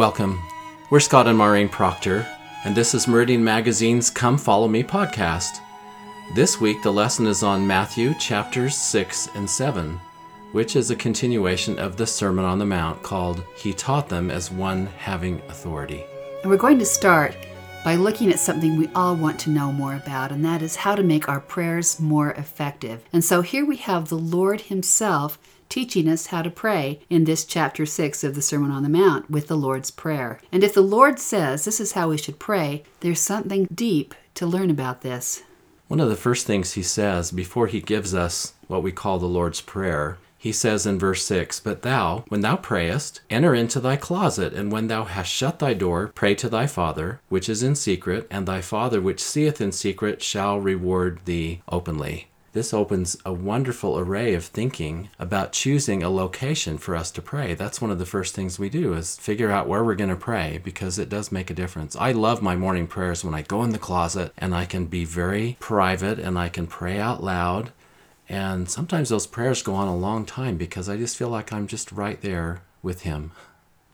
Welcome. We're Scott and Maureen Proctor, and this is Meridian Magazine's Come Follow Me podcast. This week, the lesson is on Matthew chapters 6 and 7, which is a continuation of the Sermon on the Mount called He Taught Them as One Having Authority. And we're going to start by looking at something we all want to know more about, and that is how to make our prayers more effective. And so here we have the Lord Himself teaching us how to pray in this chapter 6 of the Sermon on the Mount with the Lord's Prayer. And if the Lord says this is how we should pray, there's something deep to learn about this. One of the first things he says before he gives us what we call the Lord's Prayer, he says in verse 6 But thou, when thou prayest, enter into thy closet, and when thou hast shut thy door, pray to thy Father, which is in secret, and thy Father which seeth in secret shall reward thee openly. This opens a wonderful array of thinking about choosing a location for us to pray. That's one of the first things we do is figure out where we're going to pray because it does make a difference. I love my morning prayers when I go in the closet and I can be very private and I can pray out loud. And sometimes those prayers go on a long time because I just feel like I'm just right there with him.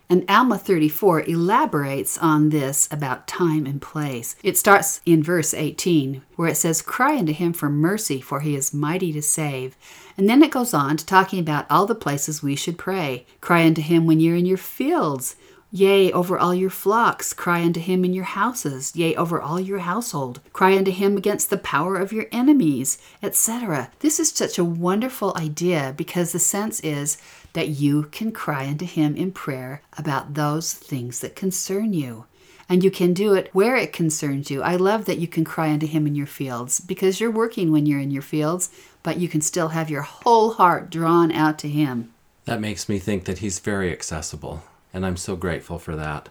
And Alma 34 elaborates on this about time and place. It starts in verse 18, where it says, Cry unto him for mercy, for he is mighty to save. And then it goes on to talking about all the places we should pray. Cry unto him when you're in your fields. Yea, over all your flocks, cry unto him in your houses, yea, over all your household. Cry unto him against the power of your enemies, etc. This is such a wonderful idea because the sense is that you can cry unto him in prayer about those things that concern you. And you can do it where it concerns you. I love that you can cry unto him in your fields because you're working when you're in your fields, but you can still have your whole heart drawn out to him. That makes me think that he's very accessible and I'm so grateful for that.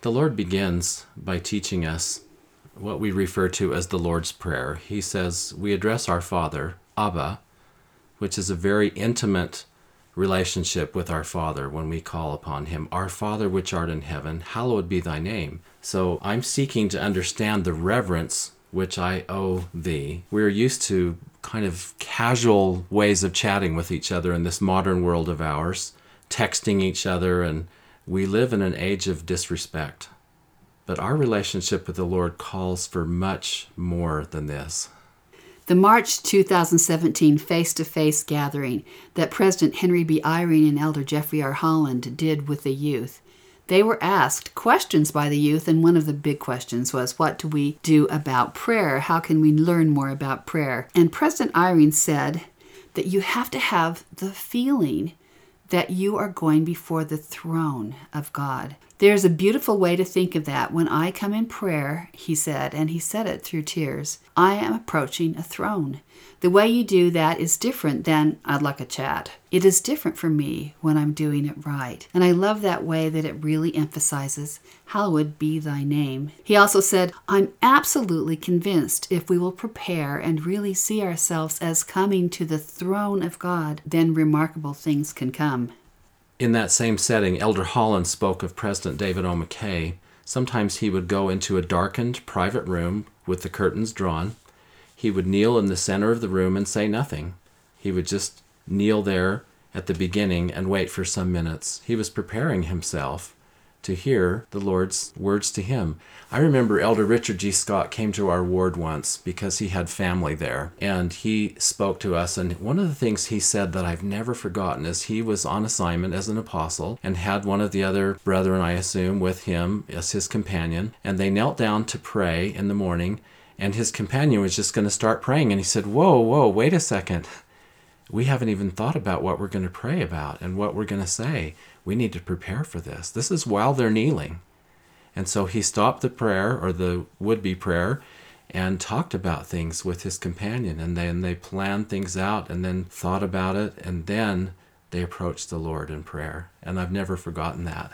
The Lord begins by teaching us what we refer to as the Lord's Prayer. He says, We address our Father, Abba, which is a very intimate relationship with our Father when we call upon Him. Our Father which art in heaven, hallowed be thy name. So I'm seeking to understand the reverence which I owe thee. We're used to kind of casual ways of chatting with each other in this modern world of ours, texting each other and we live in an age of disrespect, but our relationship with the Lord calls for much more than this. The March 2017 face to face gathering that President Henry B. Eyring and Elder Jeffrey R. Holland did with the youth. They were asked questions by the youth, and one of the big questions was, What do we do about prayer? How can we learn more about prayer? And President Eyring said that you have to have the feeling that you are going before the throne of God. There's a beautiful way to think of that. When I come in prayer, he said, and he said it through tears, I am approaching a throne. The way you do that is different than I'd like a chat. It is different for me when I'm doing it right. And I love that way that it really emphasizes, Hallowed be thy name. He also said, I'm absolutely convinced if we will prepare and really see ourselves as coming to the throne of God, then remarkable things can come. In that same setting, Elder Holland spoke of President David O. McKay. Sometimes he would go into a darkened private room with the curtains drawn he would kneel in the center of the room and say nothing. He would just kneel there at the beginning and wait for some minutes. He was preparing himself to hear the Lord's words to him. I remember Elder Richard G. Scott came to our ward once because he had family there and he spoke to us. And one of the things he said that I've never forgotten is he was on assignment as an apostle and had one of the other brethren, I assume, with him as his companion. And they knelt down to pray in the morning and his companion was just going to start praying. And he said, Whoa, whoa, wait a second. We haven't even thought about what we're going to pray about and what we're going to say. We need to prepare for this. This is while they're kneeling. And so he stopped the prayer or the would be prayer and talked about things with his companion. And then they planned things out and then thought about it. And then they approached the Lord in prayer. And I've never forgotten that.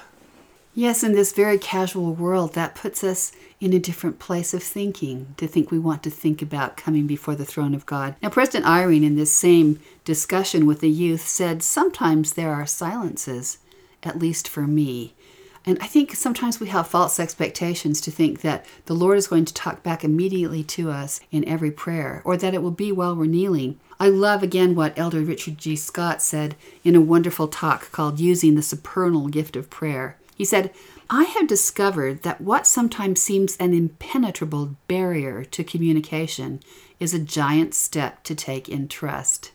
Yes, in this very casual world, that puts us in a different place of thinking, to think we want to think about coming before the throne of God. Now, President Eyring, in this same discussion with the youth, said sometimes there are silences, at least for me. And I think sometimes we have false expectations to think that the Lord is going to talk back immediately to us in every prayer, or that it will be while we're kneeling. I love again what Elder Richard G. Scott said in a wonderful talk called Using the Supernal Gift of Prayer. He said, I have discovered that what sometimes seems an impenetrable barrier to communication is a giant step to take in trust.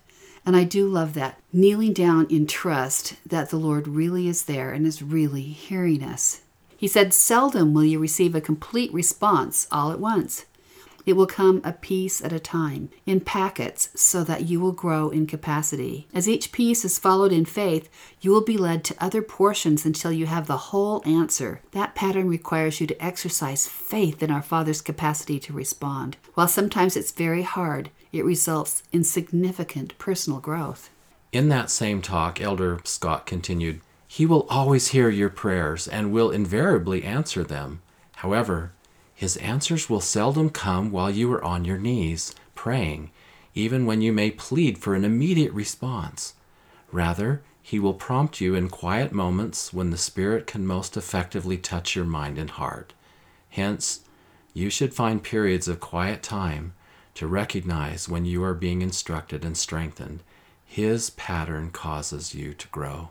And I do love that. Kneeling down in trust that the Lord really is there and is really hearing us. He said, Seldom will you receive a complete response all at once. It will come a piece at a time, in packets, so that you will grow in capacity. As each piece is followed in faith, you will be led to other portions until you have the whole answer. That pattern requires you to exercise faith in our Father's capacity to respond. While sometimes it's very hard, it results in significant personal growth. In that same talk, Elder Scott continued, He will always hear your prayers and will invariably answer them. However, his answers will seldom come while you are on your knees, praying, even when you may plead for an immediate response. Rather, he will prompt you in quiet moments when the Spirit can most effectively touch your mind and heart. Hence, you should find periods of quiet time to recognize when you are being instructed and strengthened. His pattern causes you to grow.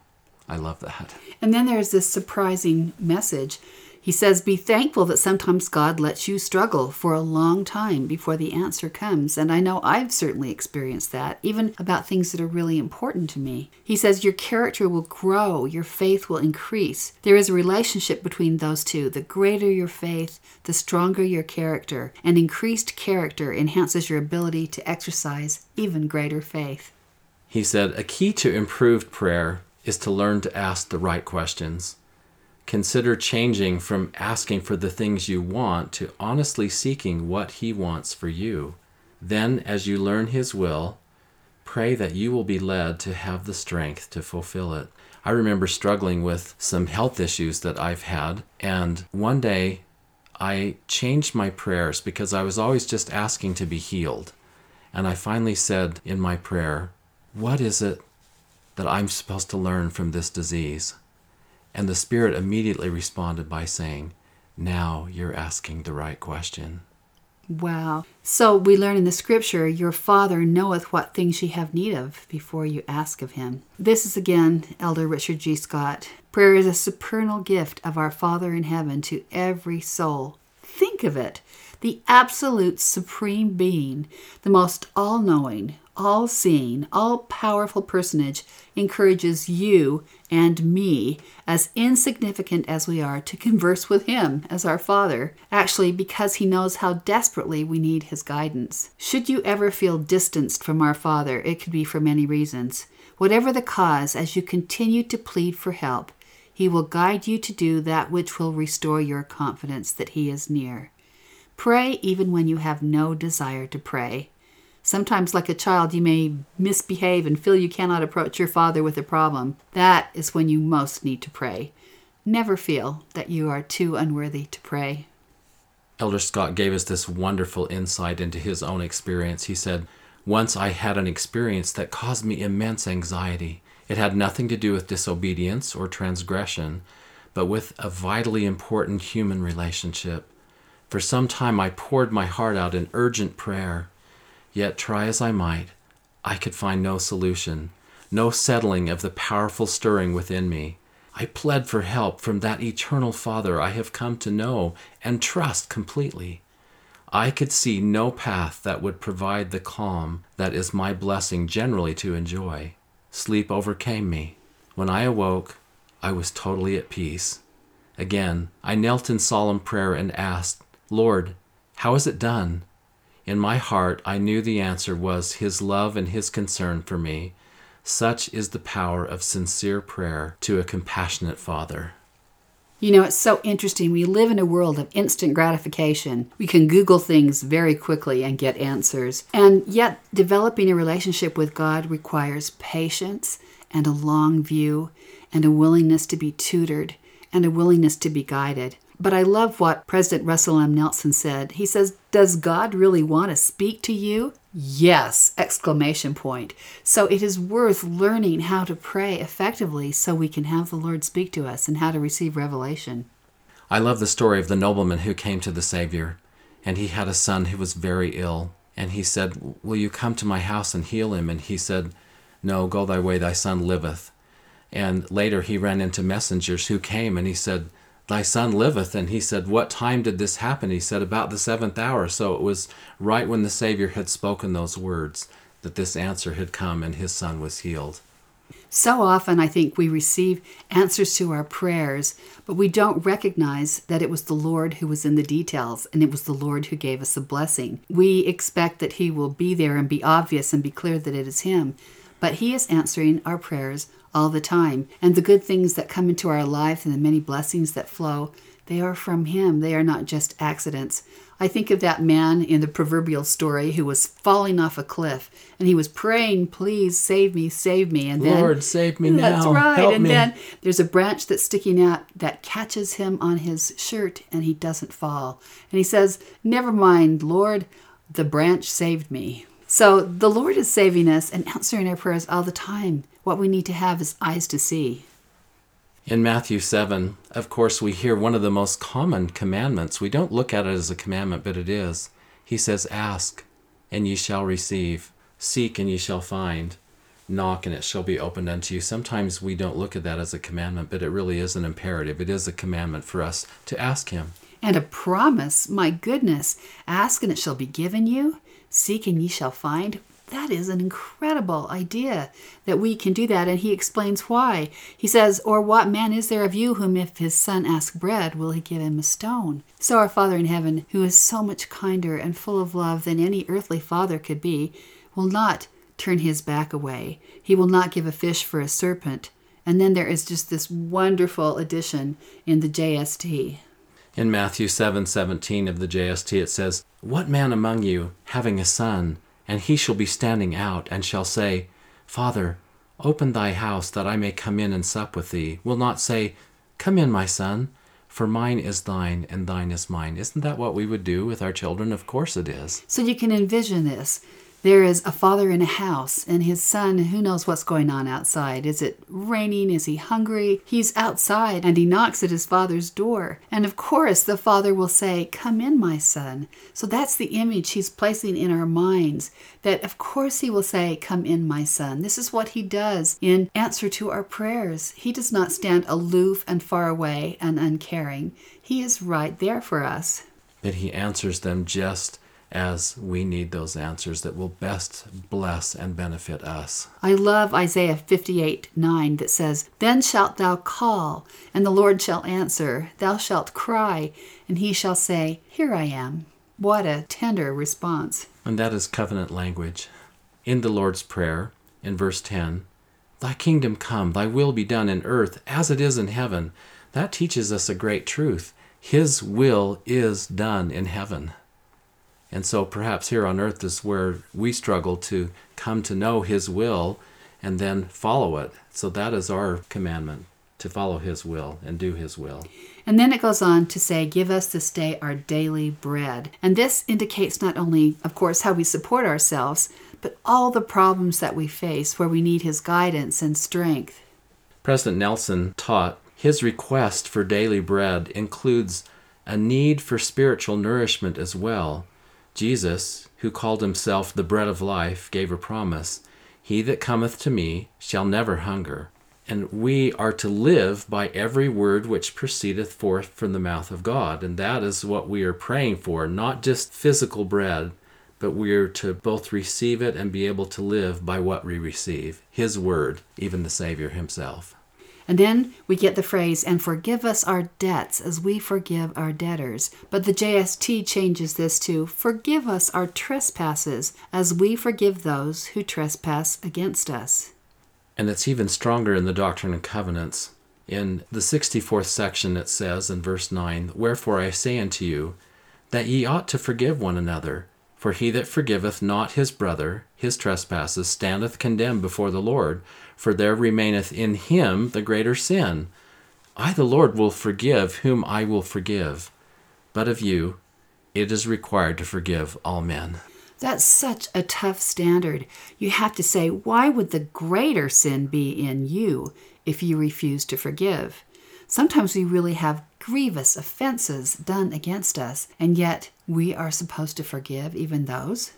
I love that. And then there's this surprising message he says, Be thankful that sometimes God lets you struggle for a long time before the answer comes. And I know I've certainly experienced that, even about things that are really important to me. He says, Your character will grow, your faith will increase. There is a relationship between those two. The greater your faith, the stronger your character, and increased character enhances your ability to exercise even greater faith. He said, A key to improved prayer is to learn to ask the right questions. Consider changing from asking for the things you want to honestly seeking what He wants for you. Then, as you learn His will, pray that you will be led to have the strength to fulfill it. I remember struggling with some health issues that I've had, and one day I changed my prayers because I was always just asking to be healed. And I finally said in my prayer, What is it that I'm supposed to learn from this disease? And the Spirit immediately responded by saying, Now you're asking the right question. Wow. So we learn in the scripture, Your Father knoweth what things ye have need of before you ask of him. This is again Elder Richard G. Scott. Prayer is a supernal gift of our Father in heaven to every soul. Think of it the absolute supreme being, the most all knowing, all seeing, all powerful personage encourages you and me, as insignificant as we are, to converse with Him as our Father, actually, because He knows how desperately we need His guidance. Should you ever feel distanced from our Father, it could be for many reasons. Whatever the cause, as you continue to plead for help, He will guide you to do that which will restore your confidence that He is near. Pray even when you have no desire to pray. Sometimes, like a child, you may misbehave and feel you cannot approach your father with a problem. That is when you most need to pray. Never feel that you are too unworthy to pray. Elder Scott gave us this wonderful insight into his own experience. He said, Once I had an experience that caused me immense anxiety. It had nothing to do with disobedience or transgression, but with a vitally important human relationship. For some time I poured my heart out in urgent prayer. Yet, try as I might, I could find no solution, no settling of the powerful stirring within me. I pled for help from that eternal Father I have come to know and trust completely. I could see no path that would provide the calm that is my blessing generally to enjoy. Sleep overcame me. When I awoke, I was totally at peace. Again, I knelt in solemn prayer and asked, Lord, how is it done? In my heart, I knew the answer was His love and His concern for me. Such is the power of sincere prayer to a compassionate Father. You know, it's so interesting. We live in a world of instant gratification. We can Google things very quickly and get answers. And yet, developing a relationship with God requires patience and a long view and a willingness to be tutored and a willingness to be guided. But I love what President Russell M. Nelson said. He says, "Does God really want to speak to you?" Yes, exclamation point. So it is worth learning how to pray effectively so we can have the Lord speak to us and how to receive revelation. I love the story of the nobleman who came to the Savior, and he had a son who was very ill. And he said, Will you come to my house and heal him? And he said, No, go thy way, thy son liveth. And later he ran into messengers who came and he said, Thy son liveth. And he said, What time did this happen? He said, About the seventh hour. So it was right when the Savior had spoken those words that this answer had come and his son was healed. So often, I think we receive answers to our prayers, but we don't recognize that it was the Lord who was in the details and it was the Lord who gave us a blessing. We expect that He will be there and be obvious and be clear that it is Him, but He is answering our prayers all the time. And the good things that come into our life and the many blessings that flow, they are from Him. They are not just accidents. I think of that man in the proverbial story who was falling off a cliff and he was praying, Please save me, save me. And then, Lord, save me now. That's right. Help and me. then there's a branch that's sticking out that catches him on his shirt and he doesn't fall. And he says, Never mind, Lord, the branch saved me. So the Lord is saving us and answering our prayers all the time. What we need to have is eyes to see. In Matthew 7, of course, we hear one of the most common commandments. We don't look at it as a commandment, but it is. He says, Ask, and ye shall receive. Seek, and ye shall find. Knock, and it shall be opened unto you. Sometimes we don't look at that as a commandment, but it really is an imperative. It is a commandment for us to ask Him. And a promise, my goodness, ask and it shall be given you, seek and ye shall find. That is an incredible idea that we can do that. And he explains why. He says, Or what man is there of you whom if his son ask bread, will he give him a stone? So our Father in heaven, who is so much kinder and full of love than any earthly father could be, will not turn his back away. He will not give a fish for a serpent. And then there is just this wonderful addition in the JST. In Matthew 7 17 of the JST, it says, What man among you, having a son, and he shall be standing out, and shall say, Father, open thy house that I may come in and sup with thee, will not say, Come in, my son, for mine is thine, and thine is mine. Isn't that what we would do with our children? Of course it is. So you can envision this. There is a father in a house, and his son, who knows what's going on outside? Is it raining? Is he hungry? He's outside, and he knocks at his father's door. And of course, the father will say, Come in, my son. So that's the image he's placing in our minds that, of course, he will say, Come in, my son. This is what he does in answer to our prayers. He does not stand aloof and far away and uncaring, he is right there for us. That he answers them just as we need those answers that will best bless and benefit us. I love Isaiah 58 9 that says, Then shalt thou call, and the Lord shall answer. Thou shalt cry, and he shall say, Here I am. What a tender response. And that is covenant language. In the Lord's Prayer, in verse 10, Thy kingdom come, thy will be done in earth as it is in heaven. That teaches us a great truth. His will is done in heaven. And so perhaps here on earth is where we struggle to come to know His will and then follow it. So that is our commandment to follow His will and do His will. And then it goes on to say, Give us this day our daily bread. And this indicates not only, of course, how we support ourselves, but all the problems that we face where we need His guidance and strength. President Nelson taught his request for daily bread includes a need for spiritual nourishment as well. Jesus, who called himself the bread of life, gave a promise He that cometh to me shall never hunger. And we are to live by every word which proceedeth forth from the mouth of God. And that is what we are praying for, not just physical bread, but we are to both receive it and be able to live by what we receive His word, even the Savior Himself. And then we get the phrase, and forgive us our debts as we forgive our debtors. But the JST changes this to, forgive us our trespasses as we forgive those who trespass against us. And it's even stronger in the Doctrine and Covenants. In the 64th section, it says in verse 9, Wherefore I say unto you, that ye ought to forgive one another. For he that forgiveth not his brother his trespasses standeth condemned before the Lord, for there remaineth in him the greater sin. I, the Lord, will forgive whom I will forgive. But of you it is required to forgive all men. That's such a tough standard. You have to say, why would the greater sin be in you if you refuse to forgive? Sometimes we really have grievous offenses done against us, and yet we are supposed to forgive even those.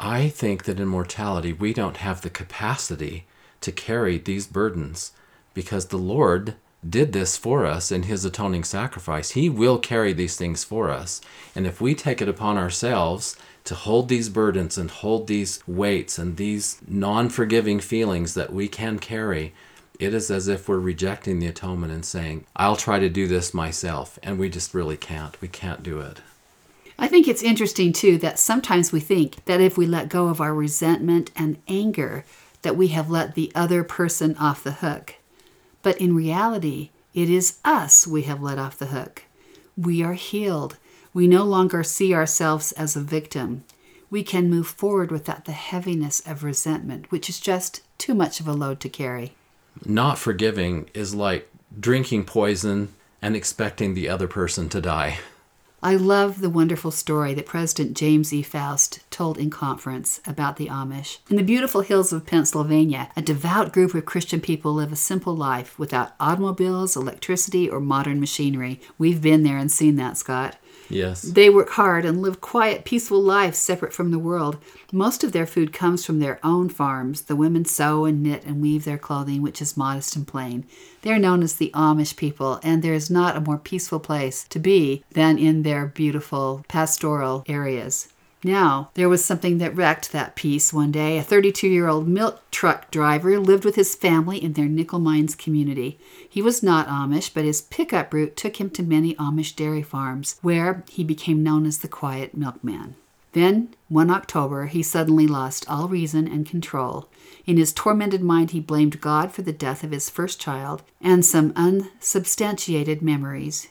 I think that in mortality we don't have the capacity to carry these burdens. because the Lord did this for us in his atoning sacrifice. He will carry these things for us. And if we take it upon ourselves to hold these burdens and hold these weights and these non forgiving feelings that we can carry, it is as if we're rejecting the atonement and saying, I'll try to do this myself. And we just really can't. We can't do it. I think it's interesting too that sometimes we think that if we let go of our resentment and anger, that we have let the other person off the hook. But in reality, it is us we have let off the hook. We are healed. We no longer see ourselves as a victim. We can move forward without the heaviness of resentment, which is just too much of a load to carry. Not forgiving is like drinking poison and expecting the other person to die. I love the wonderful story that President James E. Faust told in conference about the Amish. In the beautiful hills of Pennsylvania, a devout group of Christian people live a simple life without automobiles, electricity, or modern machinery. We've been there and seen that, Scott. Yes. They work hard and live quiet, peaceful lives separate from the world. Most of their food comes from their own farms. The women sew and knit and weave their clothing, which is modest and plain. They are known as the Amish people, and there is not a more peaceful place to be than in their beautiful pastoral areas. Now, there was something that wrecked that peace one day. A 32 year old milk truck driver lived with his family in their Nickel Mines community. He was not Amish, but his pickup route took him to many Amish dairy farms, where he became known as the Quiet Milkman. Then, one October, he suddenly lost all reason and control. In his tormented mind, he blamed God for the death of his first child and some unsubstantiated memories.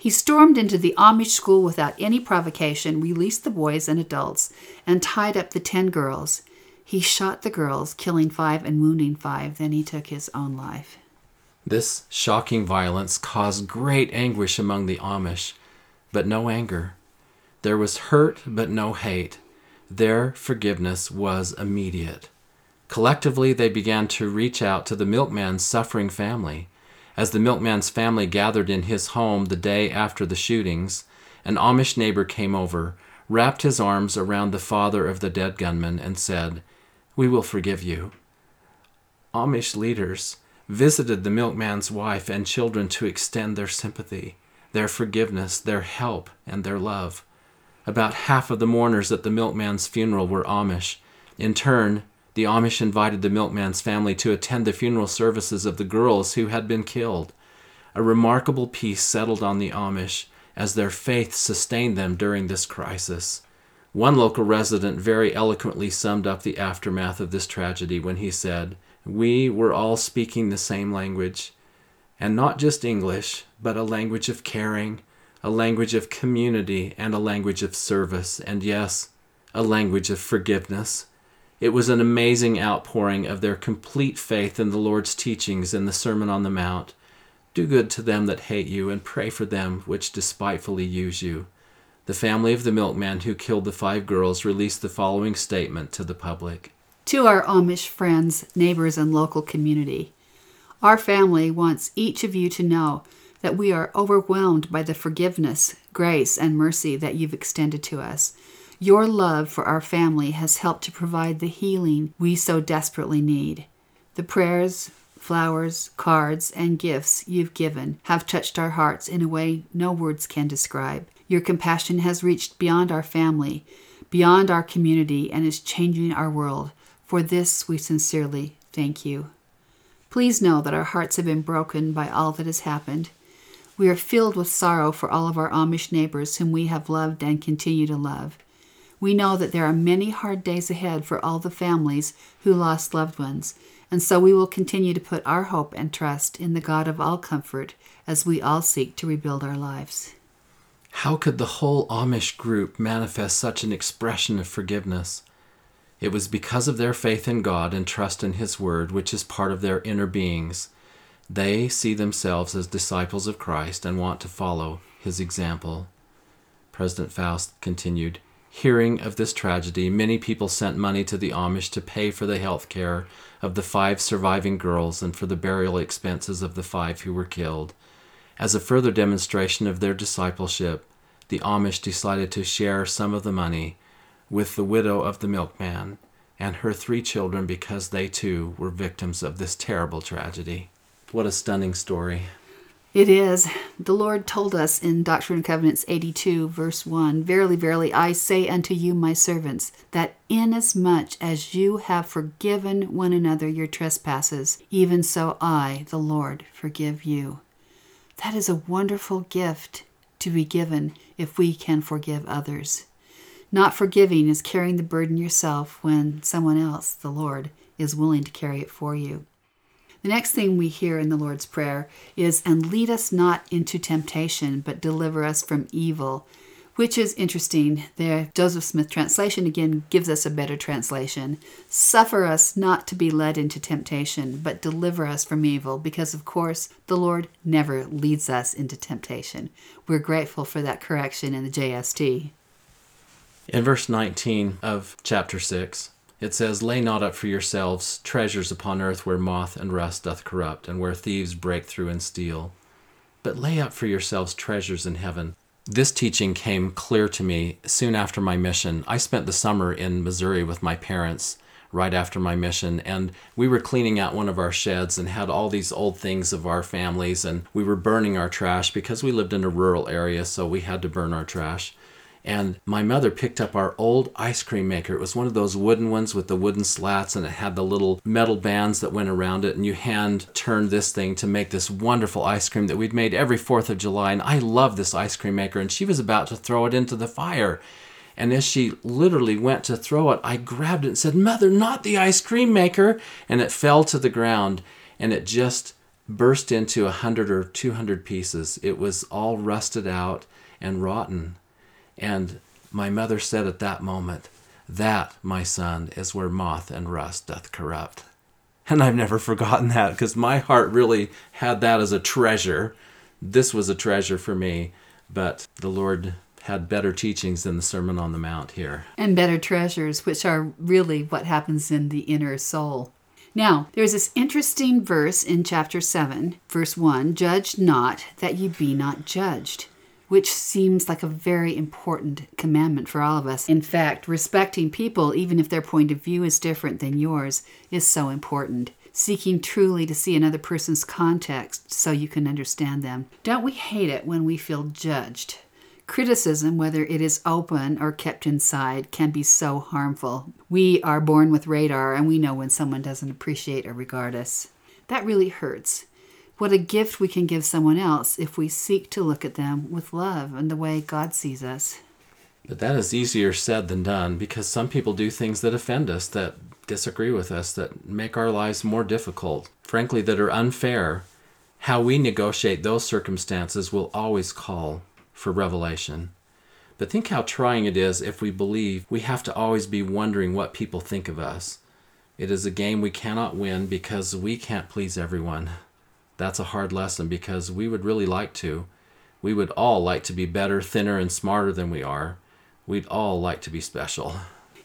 He stormed into the Amish school without any provocation, released the boys and adults, and tied up the ten girls. He shot the girls, killing five and wounding five. Then he took his own life. This shocking violence caused great anguish among the Amish, but no anger. There was hurt, but no hate. Their forgiveness was immediate. Collectively, they began to reach out to the milkman's suffering family. As the milkman's family gathered in his home the day after the shootings, an Amish neighbor came over, wrapped his arms around the father of the dead gunman, and said, We will forgive you. Amish leaders visited the milkman's wife and children to extend their sympathy, their forgiveness, their help, and their love. About half of the mourners at the milkman's funeral were Amish. In turn, the Amish invited the milkman's family to attend the funeral services of the girls who had been killed. A remarkable peace settled on the Amish as their faith sustained them during this crisis. One local resident very eloquently summed up the aftermath of this tragedy when he said, We were all speaking the same language, and not just English, but a language of caring, a language of community, and a language of service, and yes, a language of forgiveness. It was an amazing outpouring of their complete faith in the Lord's teachings in the Sermon on the Mount. Do good to them that hate you, and pray for them which despitefully use you. The family of the milkman who killed the five girls released the following statement to the public To our Amish friends, neighbors, and local community, our family wants each of you to know that we are overwhelmed by the forgiveness, grace, and mercy that you've extended to us. Your love for our family has helped to provide the healing we so desperately need. The prayers, flowers, cards, and gifts you've given have touched our hearts in a way no words can describe. Your compassion has reached beyond our family, beyond our community, and is changing our world. For this we sincerely thank you. Please know that our hearts have been broken by all that has happened. We are filled with sorrow for all of our Amish neighbors whom we have loved and continue to love. We know that there are many hard days ahead for all the families who lost loved ones, and so we will continue to put our hope and trust in the God of all comfort as we all seek to rebuild our lives. How could the whole Amish group manifest such an expression of forgiveness? It was because of their faith in God and trust in His Word, which is part of their inner beings. They see themselves as disciples of Christ and want to follow His example. President Faust continued Hearing of this tragedy, many people sent money to the Amish to pay for the health care of the five surviving girls and for the burial expenses of the five who were killed. As a further demonstration of their discipleship, the Amish decided to share some of the money with the widow of the milkman and her three children because they too were victims of this terrible tragedy. What a stunning story. It is. The Lord told us in Doctrine and Covenants 82, verse 1 Verily, verily, I say unto you, my servants, that inasmuch as you have forgiven one another your trespasses, even so I, the Lord, forgive you. That is a wonderful gift to be given if we can forgive others. Not forgiving is carrying the burden yourself when someone else, the Lord, is willing to carry it for you. The next thing we hear in the Lord's Prayer is, And lead us not into temptation, but deliver us from evil, which is interesting. The Joseph Smith translation again gives us a better translation. Suffer us not to be led into temptation, but deliver us from evil, because of course the Lord never leads us into temptation. We're grateful for that correction in the JST. In verse 19 of chapter 6, it says, Lay not up for yourselves treasures upon earth where moth and rust doth corrupt, and where thieves break through and steal. But lay up for yourselves treasures in heaven. This teaching came clear to me soon after my mission. I spent the summer in Missouri with my parents right after my mission, and we were cleaning out one of our sheds and had all these old things of our families, and we were burning our trash because we lived in a rural area, so we had to burn our trash and my mother picked up our old ice cream maker. It was one of those wooden ones with the wooden slats, and it had the little metal bands that went around it. And you hand turned this thing to make this wonderful ice cream that we'd made every 4th of July. And I love this ice cream maker. And she was about to throw it into the fire. And as she literally went to throw it, I grabbed it and said, Mother, not the ice cream maker. And it fell to the ground and it just burst into a hundred or two hundred pieces. It was all rusted out and rotten. And my mother said at that moment, That, my son, is where moth and rust doth corrupt. And I've never forgotten that because my heart really had that as a treasure. This was a treasure for me, but the Lord had better teachings than the Sermon on the Mount here. And better treasures, which are really what happens in the inner soul. Now, there's this interesting verse in chapter 7, verse 1 Judge not that ye be not judged which seems like a very important commandment for all of us. In fact, respecting people, even if their point of view is different than yours, is so important. Seeking truly to see another person's context so you can understand them. Don't we hate it when we feel judged? Criticism, whether it is open or kept inside, can be so harmful. We are born with radar and we know when someone doesn't appreciate or regard us. That really hurts. What a gift we can give someone else if we seek to look at them with love and the way God sees us. But that is easier said than done because some people do things that offend us, that disagree with us, that make our lives more difficult, frankly, that are unfair. How we negotiate those circumstances will always call for revelation. But think how trying it is if we believe we have to always be wondering what people think of us. It is a game we cannot win because we can't please everyone that's a hard lesson because we would really like to. We would all like to be better, thinner, and smarter than we are. We'd all like to be special.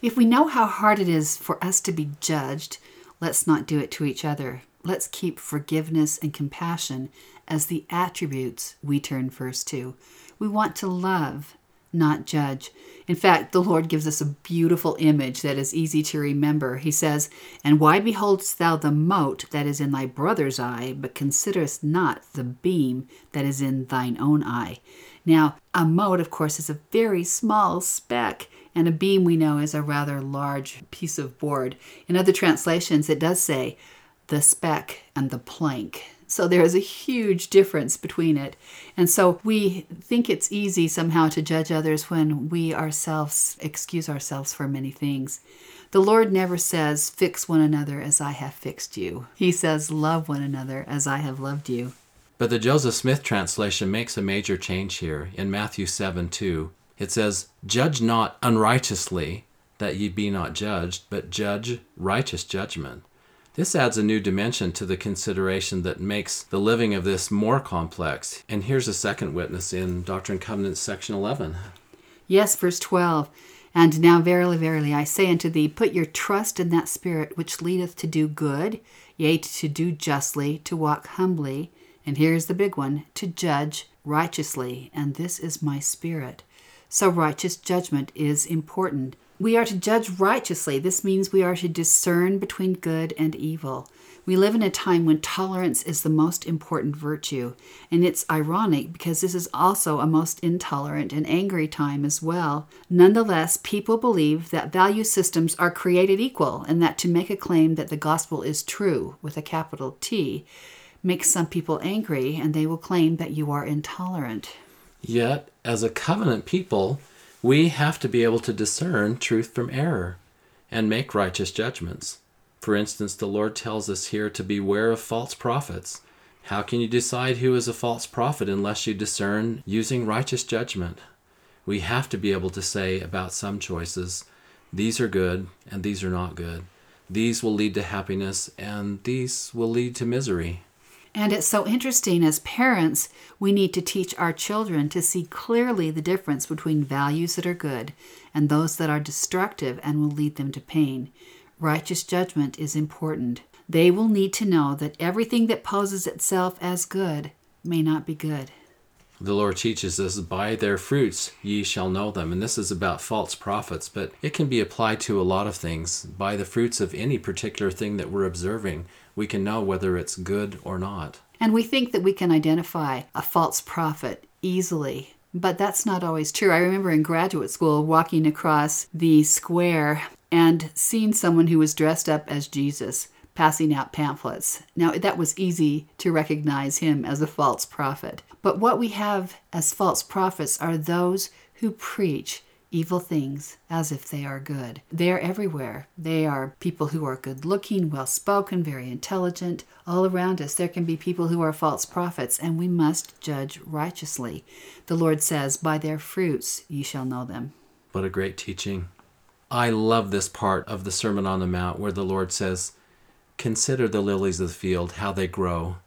If we know how hard it is for us to be judged, let's not do it to each other. Let's keep forgiveness and compassion as the attributes we turn first to. We want to love not judge. In fact, the Lord gives us a beautiful image that is easy to remember. He says, And why beholdest thou the mote that is in thy brother's eye, but considerest not the beam that is in thine own eye? Now, a mote, of course, is a very small speck, and a beam we know is a rather large piece of board. In other translations, it does say the speck and the plank. So there is a huge difference between it. And so we think it's easy somehow to judge others when we ourselves excuse ourselves for many things. The Lord never says, Fix one another as I have fixed you. He says, Love one another as I have loved you. But the Joseph Smith translation makes a major change here in Matthew 7 2. It says, Judge not unrighteously, that ye be not judged, but judge righteous judgment. This adds a new dimension to the consideration that makes the living of this more complex. And here's a second witness in Doctrine and Covenants, section 11. Yes, verse 12. And now, verily, verily, I say unto thee, put your trust in that Spirit which leadeth to do good, yea, to do justly, to walk humbly. And here's the big one to judge righteously. And this is my Spirit. So, righteous judgment is important We are to judge righteously. This means we are to discern between good and evil. We live in a time when tolerance is the most important virtue, and it's ironic because this is also a most intolerant and angry time as well. Nonetheless, people believe that value systems are created equal and that to make a claim that the gospel is true with a capital T makes some people angry and they will claim that you are intolerant. Yet, as a covenant people, we have to be able to discern truth from error and make righteous judgments. For instance, the Lord tells us here to beware of false prophets. How can you decide who is a false prophet unless you discern using righteous judgment? We have to be able to say about some choices, these are good and these are not good. These will lead to happiness and these will lead to misery. And it's so interesting as parents, we need to teach our children to see clearly the difference between values that are good and those that are destructive and will lead them to pain righteous judgment is important. They will need to know that everything that poses itself as good may not be good. The Lord teaches us, By their fruits ye shall know them. And this is about false prophets, but it can be applied to a lot of things. By the fruits of any particular thing that we're observing, we can know whether it's good or not. And we think that we can identify a false prophet easily. But that's not always true. I remember in graduate school walking across the square and seeing someone who was dressed up as Jesus passing out pamphlets. Now, that was easy to recognize him as a false prophet. But what we have as false prophets are those who preach evil things as if they are good. They are everywhere. They are people who are good looking, well spoken, very intelligent. All around us, there can be people who are false prophets, and we must judge righteously. The Lord says, By their fruits ye shall know them. What a great teaching. I love this part of the Sermon on the Mount where the Lord says, Consider the lilies of the field, how they grow.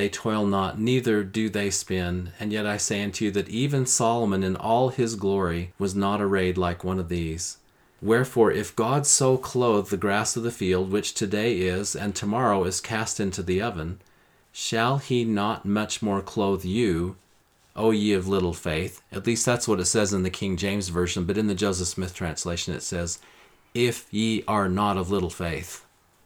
They toil not, neither do they spin. And yet I say unto you that even Solomon in all his glory was not arrayed like one of these. Wherefore, if God so clothe the grass of the field, which today is, and tomorrow is cast into the oven, shall he not much more clothe you, O ye of little faith. At least that's what it says in the King James Version, but in the Joseph Smith translation it says, If ye are not of little faith.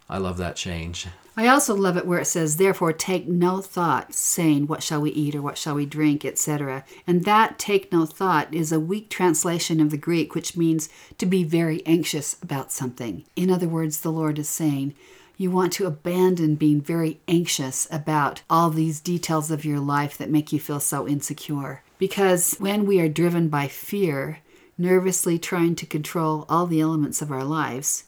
I love that change. I also love it where it says, Therefore take no thought, saying, What shall we eat or what shall we drink, etc. And that take no thought is a weak translation of the Greek, which means to be very anxious about something. In other words, the Lord is saying, you want to abandon being very anxious about all these details of your life that make you feel so insecure. Because when we are driven by fear, nervously trying to control all the elements of our lives,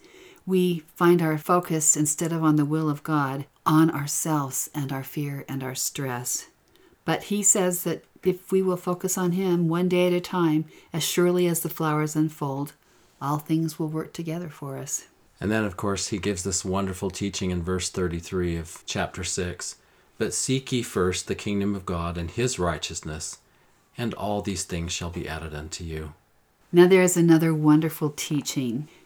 we find our focus, instead of on the will of God, on ourselves and our fear and our stress. But he says that if we will focus on him one day at a time, as surely as the flowers unfold, all things will work together for us. And then, of course, he gives this wonderful teaching in verse 33 of chapter 6 But seek ye first the kingdom of God and his righteousness, and all these things shall be added unto you. Now, there is another wonderful teaching.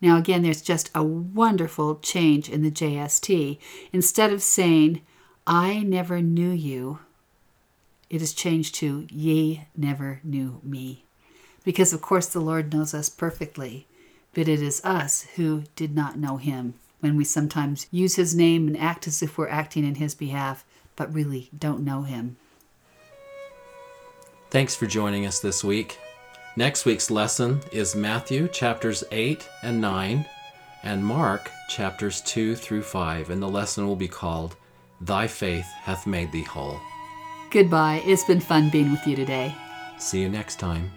Now, again, there's just a wonderful change in the JST. Instead of saying, I never knew you, it is changed to, Ye never knew me because of course the Lord knows us perfectly, but it is us who did not know him when we sometimes use his name and act as if we're acting in his behalf, but really don't know him. Thanks for joining us this week. Next week's lesson is Matthew chapters 8 and 9 and Mark chapters 2 through 5, and the lesson will be called Thy Faith Hath Made Thee Whole. Goodbye. It's been fun being with you today. See you next time.